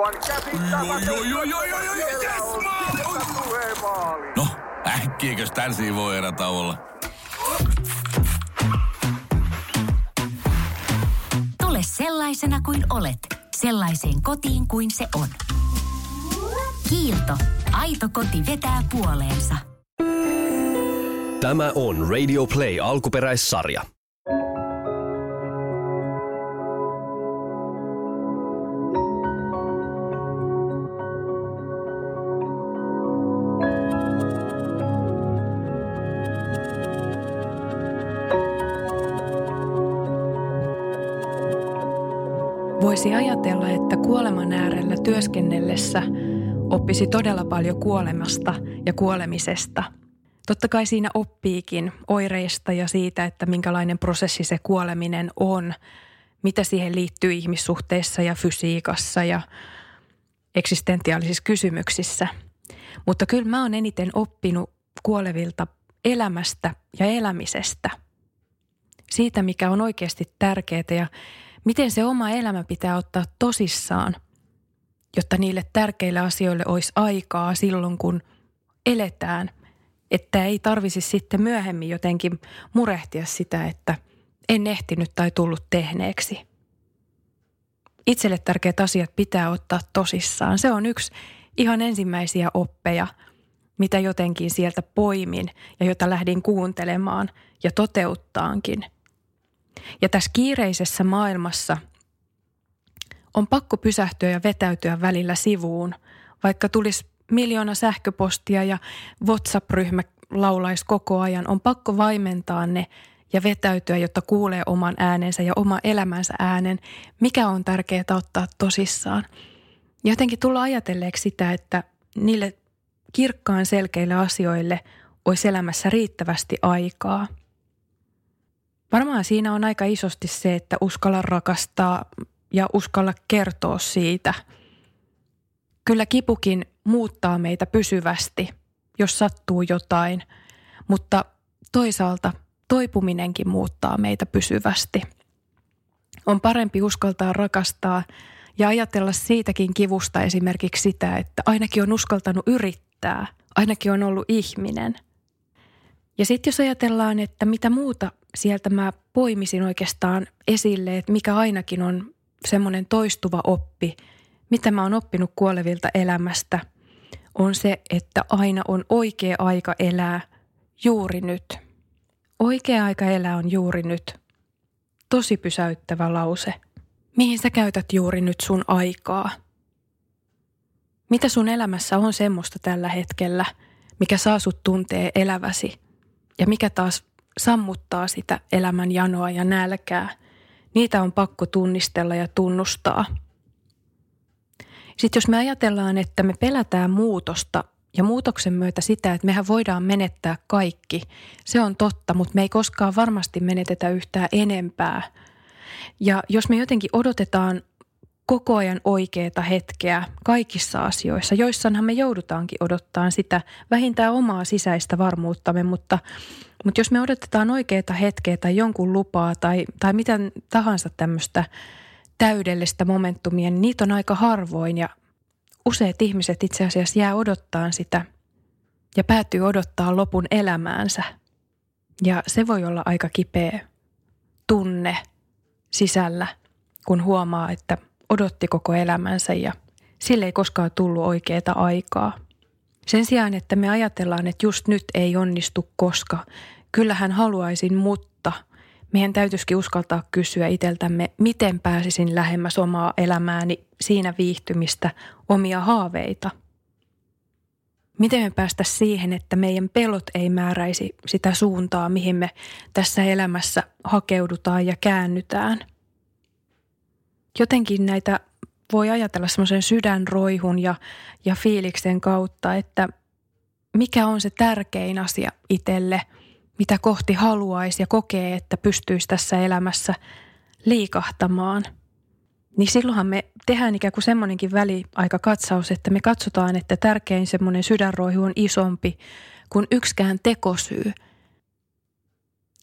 Aivan yes, maali. No, äkkiäkös tän voi erä olla? Tule sellaisena kuin olet, sellaiseen kotiin kuin se on. Kiilto. Aito koti vetää puoleensa. Tämä on Radio Play alkuperäissarja. Voisi ajatella, että kuoleman äärellä työskennellessä oppisi todella paljon kuolemasta ja kuolemisesta. Totta kai siinä oppiikin oireista ja siitä, että minkälainen prosessi se kuoleminen on, mitä siihen liittyy ihmissuhteissa ja fysiikassa ja eksistentiaalisissa kysymyksissä. Mutta kyllä mä oon eniten oppinut kuolevilta elämästä ja elämisestä. Siitä, mikä on oikeasti tärkeää ja miten se oma elämä pitää ottaa tosissaan, jotta niille tärkeille asioille olisi aikaa silloin, kun eletään. Että ei tarvisi sitten myöhemmin jotenkin murehtia sitä, että en ehtinyt tai tullut tehneeksi. Itselle tärkeät asiat pitää ottaa tosissaan. Se on yksi ihan ensimmäisiä oppeja, mitä jotenkin sieltä poimin ja jota lähdin kuuntelemaan ja toteuttaankin – ja tässä kiireisessä maailmassa on pakko pysähtyä ja vetäytyä välillä sivuun, vaikka tulisi miljoona sähköpostia ja WhatsApp-ryhmä laulaisi koko ajan. On pakko vaimentaa ne ja vetäytyä, jotta kuulee oman äänensä ja oma elämänsä äänen, mikä on tärkeää ottaa tosissaan. Jotenkin tulla ajatelleeksi sitä, että niille kirkkaan selkeille asioille olisi elämässä riittävästi aikaa – Varmaan siinä on aika isosti se, että uskalla rakastaa ja uskalla kertoa siitä. Kyllä kipukin muuttaa meitä pysyvästi, jos sattuu jotain, mutta toisaalta toipuminenkin muuttaa meitä pysyvästi. On parempi uskaltaa rakastaa ja ajatella siitäkin kivusta esimerkiksi sitä, että ainakin on uskaltanut yrittää, ainakin on ollut ihminen. Ja sitten jos ajatellaan, että mitä muuta sieltä mä poimisin oikeastaan esille, että mikä ainakin on semmoinen toistuva oppi, mitä mä oon oppinut kuolevilta elämästä, on se, että aina on oikea aika elää juuri nyt. Oikea aika elää on juuri nyt. Tosi pysäyttävä lause. Mihin sä käytät juuri nyt sun aikaa? Mitä sun elämässä on semmoista tällä hetkellä, mikä saa sut tuntee eläväsi ja mikä taas sammuttaa sitä elämän janoa ja nälkää. Niitä on pakko tunnistella ja tunnustaa. Sitten jos me ajatellaan, että me pelätään muutosta ja muutoksen myötä sitä, että mehän voidaan menettää kaikki, se on totta, mutta me ei koskaan varmasti menetetä yhtään enempää. Ja jos me jotenkin odotetaan koko ajan oikeaa hetkeä kaikissa asioissa. Joissainhan me joudutaankin odottaa sitä vähintään omaa sisäistä varmuuttamme, mutta, mutta jos me odotetaan oikeaa hetkeä tai jonkun lupaa tai, tai mitä tahansa tämmöistä täydellistä momentumia, niin niitä on aika harvoin ja useat ihmiset itse asiassa jää odottaa sitä ja päätyy odottaa lopun elämäänsä. Ja se voi olla aika kipeä tunne sisällä, kun huomaa, että – odotti koko elämänsä ja sille ei koskaan tullut oikeaa aikaa. Sen sijaan, että me ajatellaan, että just nyt ei onnistu koska, kyllähän haluaisin, mutta meidän täytyisikin uskaltaa kysyä iteltämme, miten pääsisin lähemmäs omaa elämääni siinä viihtymistä, omia haaveita. Miten me päästä siihen, että meidän pelot ei määräisi sitä suuntaa, mihin me tässä elämässä hakeudutaan ja käännytään – jotenkin näitä voi ajatella semmoisen sydänroihun ja, ja fiiliksen kautta, että mikä on se tärkein asia itselle, mitä kohti haluaisi ja kokee, että pystyisi tässä elämässä liikahtamaan. Niin silloinhan me tehdään ikään kuin semmoinenkin väliaikakatsaus, että me katsotaan, että tärkein semmoinen sydänroihu on isompi kuin yksikään tekosyy.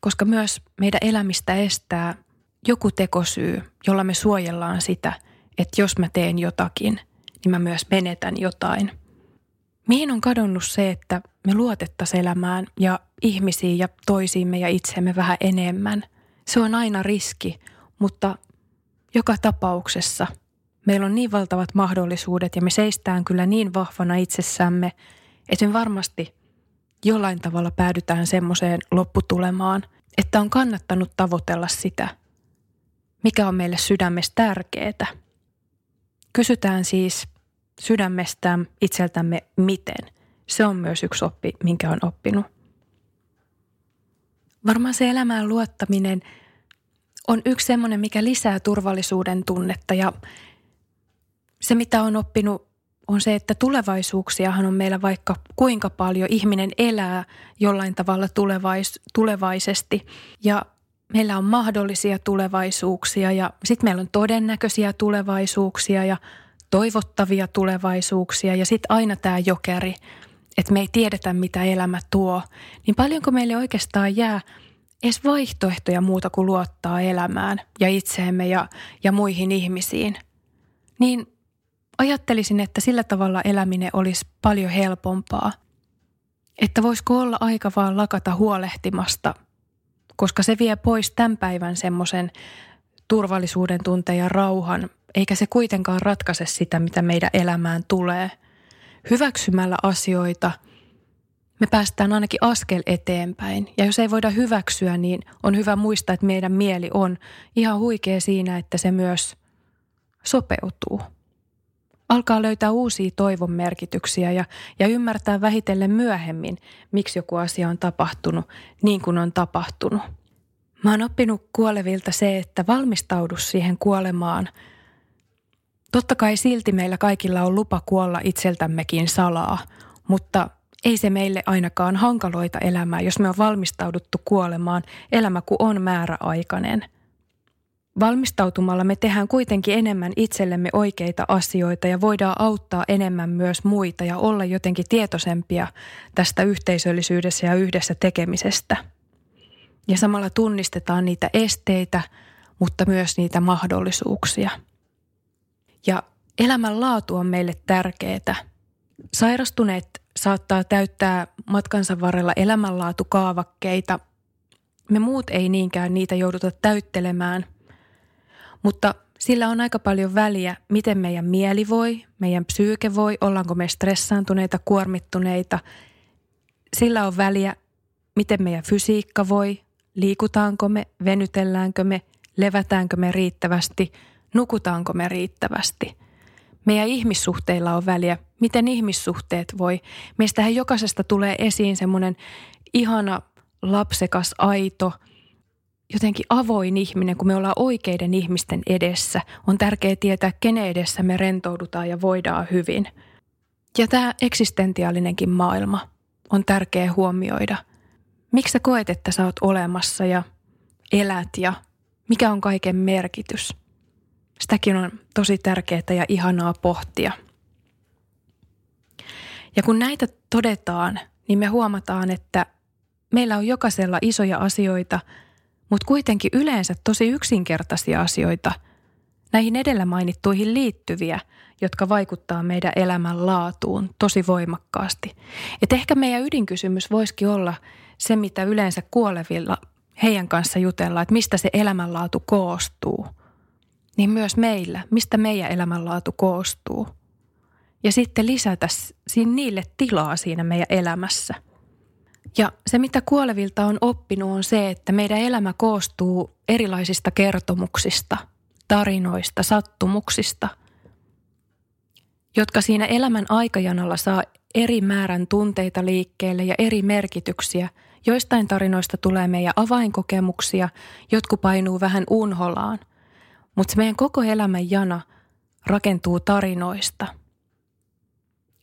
Koska myös meidän elämistä estää joku tekosyy, jolla me suojellaan sitä, että jos mä teen jotakin, niin mä myös menetän jotain. Mihin on kadonnut se, että me luotettaisiin elämään ja ihmisiin ja toisiimme ja itsemme vähän enemmän? Se on aina riski, mutta joka tapauksessa meillä on niin valtavat mahdollisuudet ja me seistään kyllä niin vahvana itsessämme, että me varmasti jollain tavalla päädytään semmoiseen lopputulemaan, että on kannattanut tavoitella sitä, mikä on meille sydämestä tärkeää. Kysytään siis sydämestään itseltämme miten. Se on myös yksi oppi, minkä on oppinut. Varmaan se elämään luottaminen on yksi semmoinen, mikä lisää turvallisuuden tunnetta ja se, mitä on oppinut, on se, että tulevaisuuksiahan on meillä vaikka kuinka paljon. Ihminen elää jollain tavalla tulevais, tulevaisesti ja meillä on mahdollisia tulevaisuuksia ja sitten meillä on todennäköisiä tulevaisuuksia ja toivottavia tulevaisuuksia ja sitten aina tämä jokeri, että me ei tiedetä mitä elämä tuo. Niin paljonko meille oikeastaan jää edes vaihtoehtoja muuta kuin luottaa elämään ja itseemme ja, ja muihin ihmisiin. Niin ajattelisin, että sillä tavalla eläminen olisi paljon helpompaa. Että voisiko olla aika vaan lakata huolehtimasta, koska se vie pois tämän päivän semmoisen turvallisuuden tunteen ja rauhan, eikä se kuitenkaan ratkaise sitä, mitä meidän elämään tulee. Hyväksymällä asioita me päästään ainakin askel eteenpäin. Ja jos ei voida hyväksyä, niin on hyvä muistaa, että meidän mieli on ihan huikea siinä, että se myös sopeutuu alkaa löytää uusia toivon merkityksiä ja, ja ymmärtää vähitellen myöhemmin, miksi joku asia on tapahtunut niin kuin on tapahtunut. Mä oon oppinut kuolevilta se, että valmistaudu siihen kuolemaan. Totta kai silti meillä kaikilla on lupa kuolla itseltämmekin salaa, mutta ei se meille ainakaan hankaloita elämää, jos me on valmistauduttu kuolemaan, elämä kun on määräaikainen – Valmistautumalla me tehdään kuitenkin enemmän itsellemme oikeita asioita ja voidaan auttaa enemmän myös muita ja olla jotenkin tietoisempia tästä yhteisöllisyydestä ja yhdessä tekemisestä. Ja samalla tunnistetaan niitä esteitä, mutta myös niitä mahdollisuuksia. Ja elämän laatu on meille tärkeää. Sairastuneet saattaa täyttää matkansa varrella elämänlaatukaavakkeita. Me muut ei niinkään niitä jouduta täyttelemään – mutta sillä on aika paljon väliä, miten meidän mieli voi, meidän psyyke voi, ollaanko me stressaantuneita, kuormittuneita. Sillä on väliä, miten meidän fysiikka voi, liikutaanko me, venytelläänkö me, levätäänkö me riittävästi, nukutaanko me riittävästi. Meidän ihmissuhteilla on väliä, miten ihmissuhteet voi. Meistähän jokaisesta tulee esiin semmoinen ihana, lapsekas, aito – jotenkin avoin ihminen, kun me ollaan oikeiden ihmisten edessä. On tärkeää tietää, kenen edessä me rentoudutaan ja voidaan hyvin. Ja tämä eksistentiaalinenkin maailma on tärkeä huomioida. Miksi sä koet, että sä oot olemassa ja elät ja mikä on kaiken merkitys? Sitäkin on tosi tärkeää ja ihanaa pohtia. Ja kun näitä todetaan, niin me huomataan, että meillä on jokaisella isoja asioita – mutta kuitenkin yleensä tosi yksinkertaisia asioita, näihin edellä mainittuihin liittyviä, jotka vaikuttaa meidän elämän laatuun tosi voimakkaasti. Et ehkä meidän ydinkysymys voisikin olla se, mitä yleensä kuolevilla heidän kanssa jutellaan, että mistä se elämänlaatu koostuu. Niin myös meillä, mistä meidän elämänlaatu koostuu. Ja sitten lisätä niille tilaa siinä meidän elämässä – ja se, mitä kuolevilta on oppinut, on se, että meidän elämä koostuu erilaisista kertomuksista, tarinoista, sattumuksista, jotka siinä elämän aikajanalla saa eri määrän tunteita liikkeelle ja eri merkityksiä. Joistain tarinoista tulee meidän avainkokemuksia, jotkut painuu vähän unholaan. Mutta meidän koko elämän jana rakentuu tarinoista –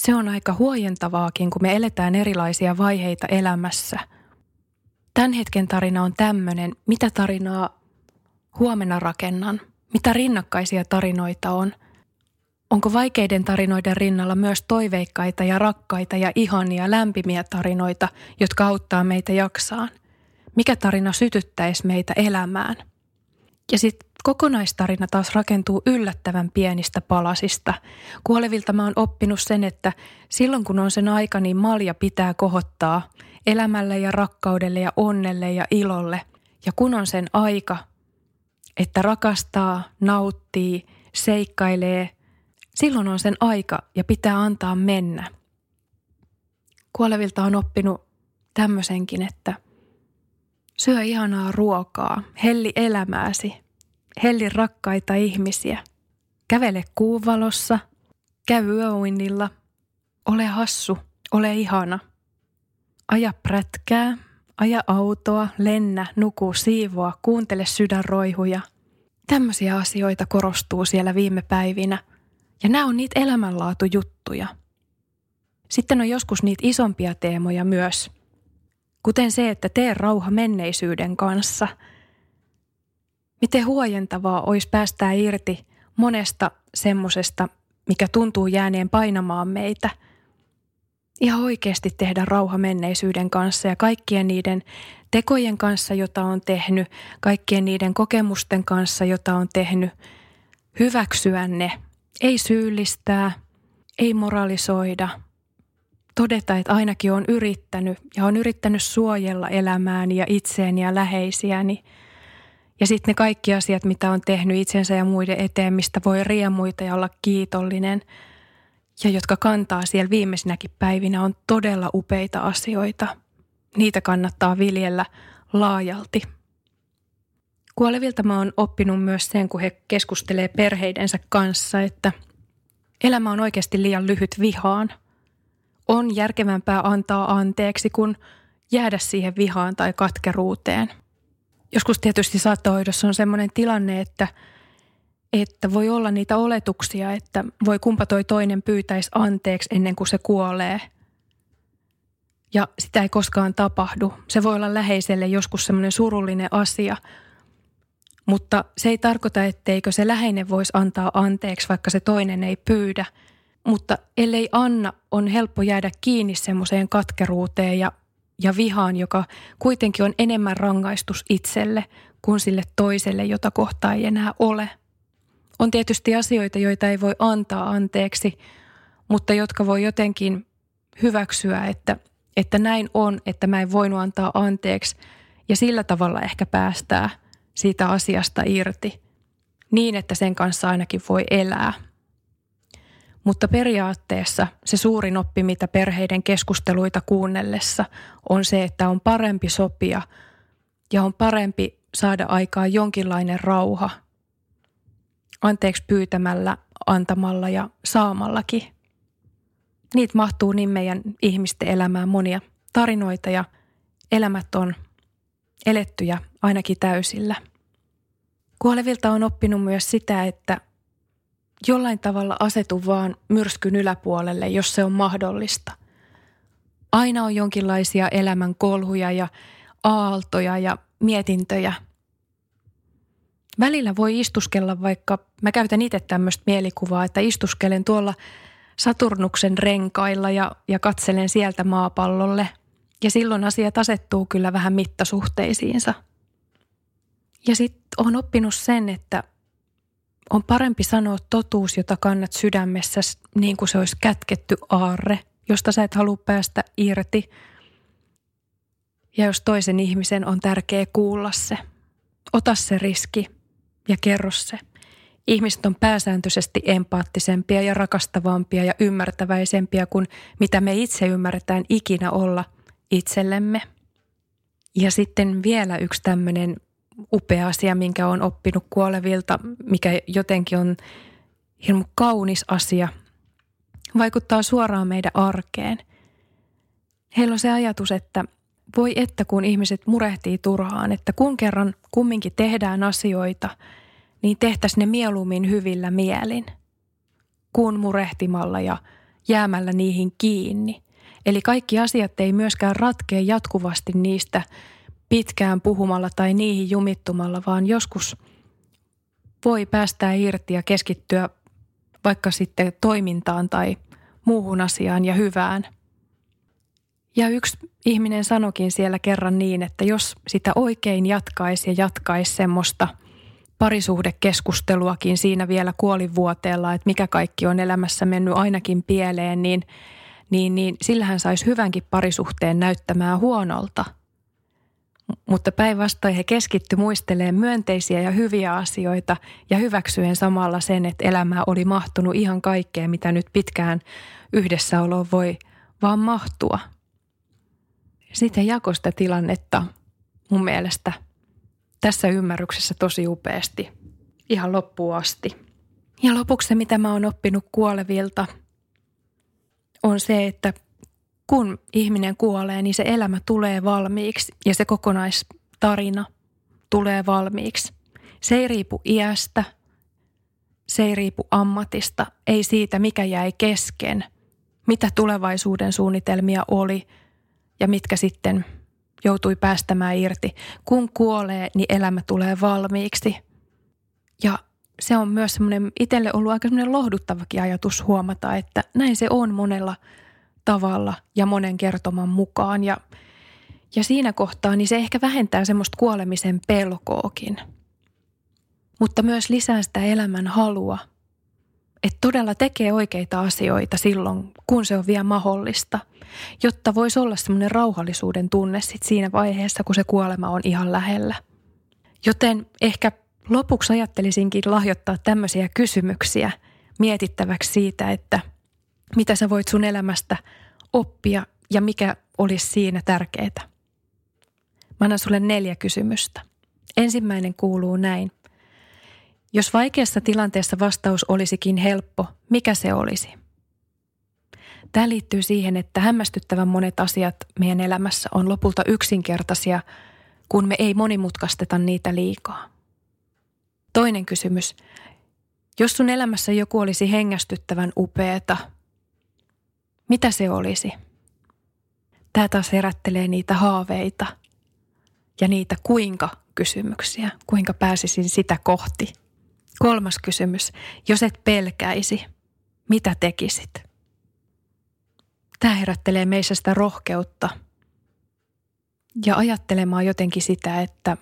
se on aika huojentavaakin, kun me eletään erilaisia vaiheita elämässä. Tämän hetken tarina on tämmöinen, mitä tarinaa huomenna rakennan, mitä rinnakkaisia tarinoita on. Onko vaikeiden tarinoiden rinnalla myös toiveikkaita ja rakkaita ja ihania lämpimiä tarinoita, jotka auttaa meitä jaksaan? Mikä tarina sytyttäisi meitä elämään? Ja sitten kokonaistarina taas rakentuu yllättävän pienistä palasista. Kuolevilta mä oon oppinut sen, että silloin kun on sen aika, niin malja pitää kohottaa elämälle ja rakkaudelle ja onnelle ja ilolle. Ja kun on sen aika, että rakastaa, nauttii, seikkailee, silloin on sen aika ja pitää antaa mennä. Kuolevilta on oppinut tämmöisenkin, että syö ihanaa ruokaa, helli elämääsi – helli rakkaita ihmisiä. Kävele kuuvalossa, käy yöuinnilla, ole hassu, ole ihana. Aja prätkää, aja autoa, lennä, nuku, siivoa, kuuntele sydänroihuja. Tämmöisiä asioita korostuu siellä viime päivinä. Ja nämä on niitä elämänlaatujuttuja. Sitten on joskus niitä isompia teemoja myös. Kuten se, että tee rauha menneisyyden kanssa – Miten huojentavaa olisi päästää irti monesta semmosesta, mikä tuntuu jääneen painamaan meitä. Ihan oikeasti tehdä rauha menneisyyden kanssa ja kaikkien niiden tekojen kanssa, jota on tehnyt, kaikkien niiden kokemusten kanssa, jota on tehnyt. Hyväksyä ne, ei syyllistää, ei moralisoida. Todeta, että ainakin on yrittänyt ja on yrittänyt suojella elämääni ja itseäni ja läheisiäni – ja sitten ne kaikki asiat, mitä on tehnyt itsensä ja muiden eteen, mistä voi riemuita ja olla kiitollinen ja jotka kantaa siellä viimeisinäkin päivinä, on todella upeita asioita. Niitä kannattaa viljellä laajalti. Kuolevilta mä oon oppinut myös sen, kun he keskustelee perheidensä kanssa, että elämä on oikeasti liian lyhyt vihaan. On järkevämpää antaa anteeksi, kuin jäädä siihen vihaan tai katkeruuteen – joskus tietysti saattohoidossa on sellainen tilanne, että, että voi olla niitä oletuksia, että voi kumpa toi toinen pyytäisi anteeksi ennen kuin se kuolee. Ja sitä ei koskaan tapahdu. Se voi olla läheiselle joskus semmoinen surullinen asia, mutta se ei tarkoita, etteikö se läheinen voisi antaa anteeksi, vaikka se toinen ei pyydä. Mutta ellei anna, on helppo jäädä kiinni semmoiseen katkeruuteen ja ja vihaan, joka kuitenkin on enemmän rangaistus itselle kuin sille toiselle, jota kohtaa ei enää ole. On tietysti asioita, joita ei voi antaa anteeksi, mutta jotka voi jotenkin hyväksyä, että, että näin on, että mä en voinut antaa anteeksi ja sillä tavalla ehkä päästää siitä asiasta irti niin, että sen kanssa ainakin voi elää – mutta periaatteessa se suurin oppi, mitä perheiden keskusteluita kuunnellessa, on se, että on parempi sopia ja on parempi saada aikaa jonkinlainen rauha anteeksi pyytämällä, antamalla ja saamallakin. Niitä mahtuu niin meidän ihmisten elämään monia tarinoita ja elämät on elettyjä ainakin täysillä. Kuolevilta on oppinut myös sitä, että jollain tavalla asetu vaan myrskyn yläpuolelle, jos se on mahdollista. Aina on jonkinlaisia elämän kolhuja ja aaltoja ja mietintöjä. Välillä voi istuskella vaikka, mä käytän itse tämmöistä mielikuvaa, että istuskelen tuolla Saturnuksen renkailla ja, ja katselen sieltä maapallolle. Ja silloin asiat asettuu kyllä vähän mittasuhteisiinsa. Ja sitten on oppinut sen, että on parempi sanoa totuus, jota kannat sydämessä niin kuin se olisi kätketty aarre, josta sä et halua päästä irti. Ja jos toisen ihmisen on tärkeä kuulla se, ota se riski ja kerro se. Ihmiset on pääsääntöisesti empaattisempia ja rakastavampia ja ymmärtäväisempiä kuin mitä me itse ymmärretään ikinä olla itsellemme. Ja sitten vielä yksi tämmöinen upea asia, minkä on oppinut kuolevilta, mikä jotenkin on hirmu kaunis asia, vaikuttaa suoraan meidän arkeen. Heillä on se ajatus, että voi että kun ihmiset murehtii turhaan, että kun kerran kumminkin tehdään asioita, niin tehtäisiin ne mieluummin hyvillä mielin, kuin murehtimalla ja jäämällä niihin kiinni. Eli kaikki asiat ei myöskään ratkea jatkuvasti niistä pitkään puhumalla tai niihin jumittumalla, vaan joskus voi päästää irti ja keskittyä vaikka sitten toimintaan tai muuhun asiaan ja hyvään. Ja yksi ihminen sanokin siellä kerran niin, että jos sitä oikein jatkaisi ja jatkaisi semmoista parisuhdekeskusteluakin siinä vielä kuolivuoteella, että mikä kaikki on elämässä mennyt ainakin pieleen, niin, niin, niin sillähän saisi hyvänkin parisuhteen näyttämään huonolta. Mutta päinvastoin he keskitty muisteleen myönteisiä ja hyviä asioita ja hyväksyen samalla sen, että elämää oli mahtunut ihan kaikkea, mitä nyt pitkään yhdessäoloon voi vaan mahtua. Sitten jakoi sitä tilannetta mun mielestä – tässä ymmärryksessä tosi upeasti ihan loppuun asti. Ja lopuksi se, mitä mä oon oppinut kuolevilta, on se, että kun ihminen kuolee, niin se elämä tulee valmiiksi ja se kokonaistarina tulee valmiiksi. Se ei riipu iästä, se ei riipu ammatista, ei siitä, mikä jäi kesken, mitä tulevaisuuden suunnitelmia oli ja mitkä sitten joutui päästämään irti. Kun kuolee, niin elämä tulee valmiiksi. Ja se on myös semmoinen itselle ollut aika semmoinen lohduttavakin ajatus huomata, että näin se on monella tavalla ja monen kertoman mukaan. Ja, ja siinä kohtaa niin se ehkä vähentää semmoista kuolemisen pelkoakin. Mutta myös lisää sitä elämän halua, että todella tekee oikeita asioita silloin, kun se on vielä mahdollista – jotta voisi olla semmoinen rauhallisuuden tunne sit siinä vaiheessa, kun se kuolema on ihan lähellä. Joten ehkä lopuksi ajattelisinkin lahjoittaa tämmöisiä kysymyksiä mietittäväksi siitä, että mitä sä voit sun elämästä oppia ja mikä olisi siinä tärkeää. Mä annan sulle neljä kysymystä. Ensimmäinen kuuluu näin. Jos vaikeassa tilanteessa vastaus olisikin helppo, mikä se olisi? Tämä liittyy siihen, että hämmästyttävän monet asiat meidän elämässä on lopulta yksinkertaisia, kun me ei monimutkaisteta niitä liikaa. Toinen kysymys. Jos sun elämässä joku olisi hengästyttävän upeeta, mitä se olisi? Tämä taas herättelee niitä haaveita ja niitä kuinka kysymyksiä, kuinka pääsisin sitä kohti. Kolmas kysymys. Jos et pelkäisi, mitä tekisit? Tämä herättelee meissä sitä rohkeutta ja ajattelemaan jotenkin sitä, että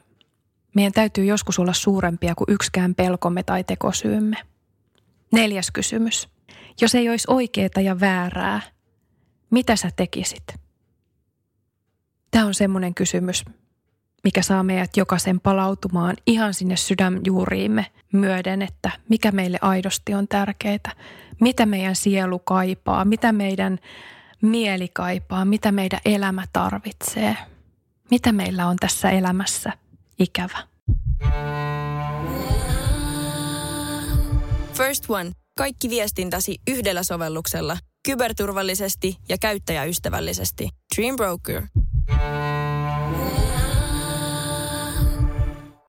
meidän täytyy joskus olla suurempia kuin yksikään pelkomme tai tekosyymme. Neljäs kysymys. Jos ei olisi oikeaa ja väärää, mitä sä tekisit? Tämä on semmoinen kysymys, mikä saa meidät jokaisen palautumaan ihan sinne sydänjuuriimme myöden, että mikä meille aidosti on tärkeää, mitä meidän sielu kaipaa, mitä meidän mieli kaipaa, mitä meidän elämä tarvitsee, mitä meillä on tässä elämässä ikävä. First One. Kaikki viestintäsi yhdellä sovelluksella. Kyberturvallisesti ja käyttäjäystävällisesti. Dream Broker.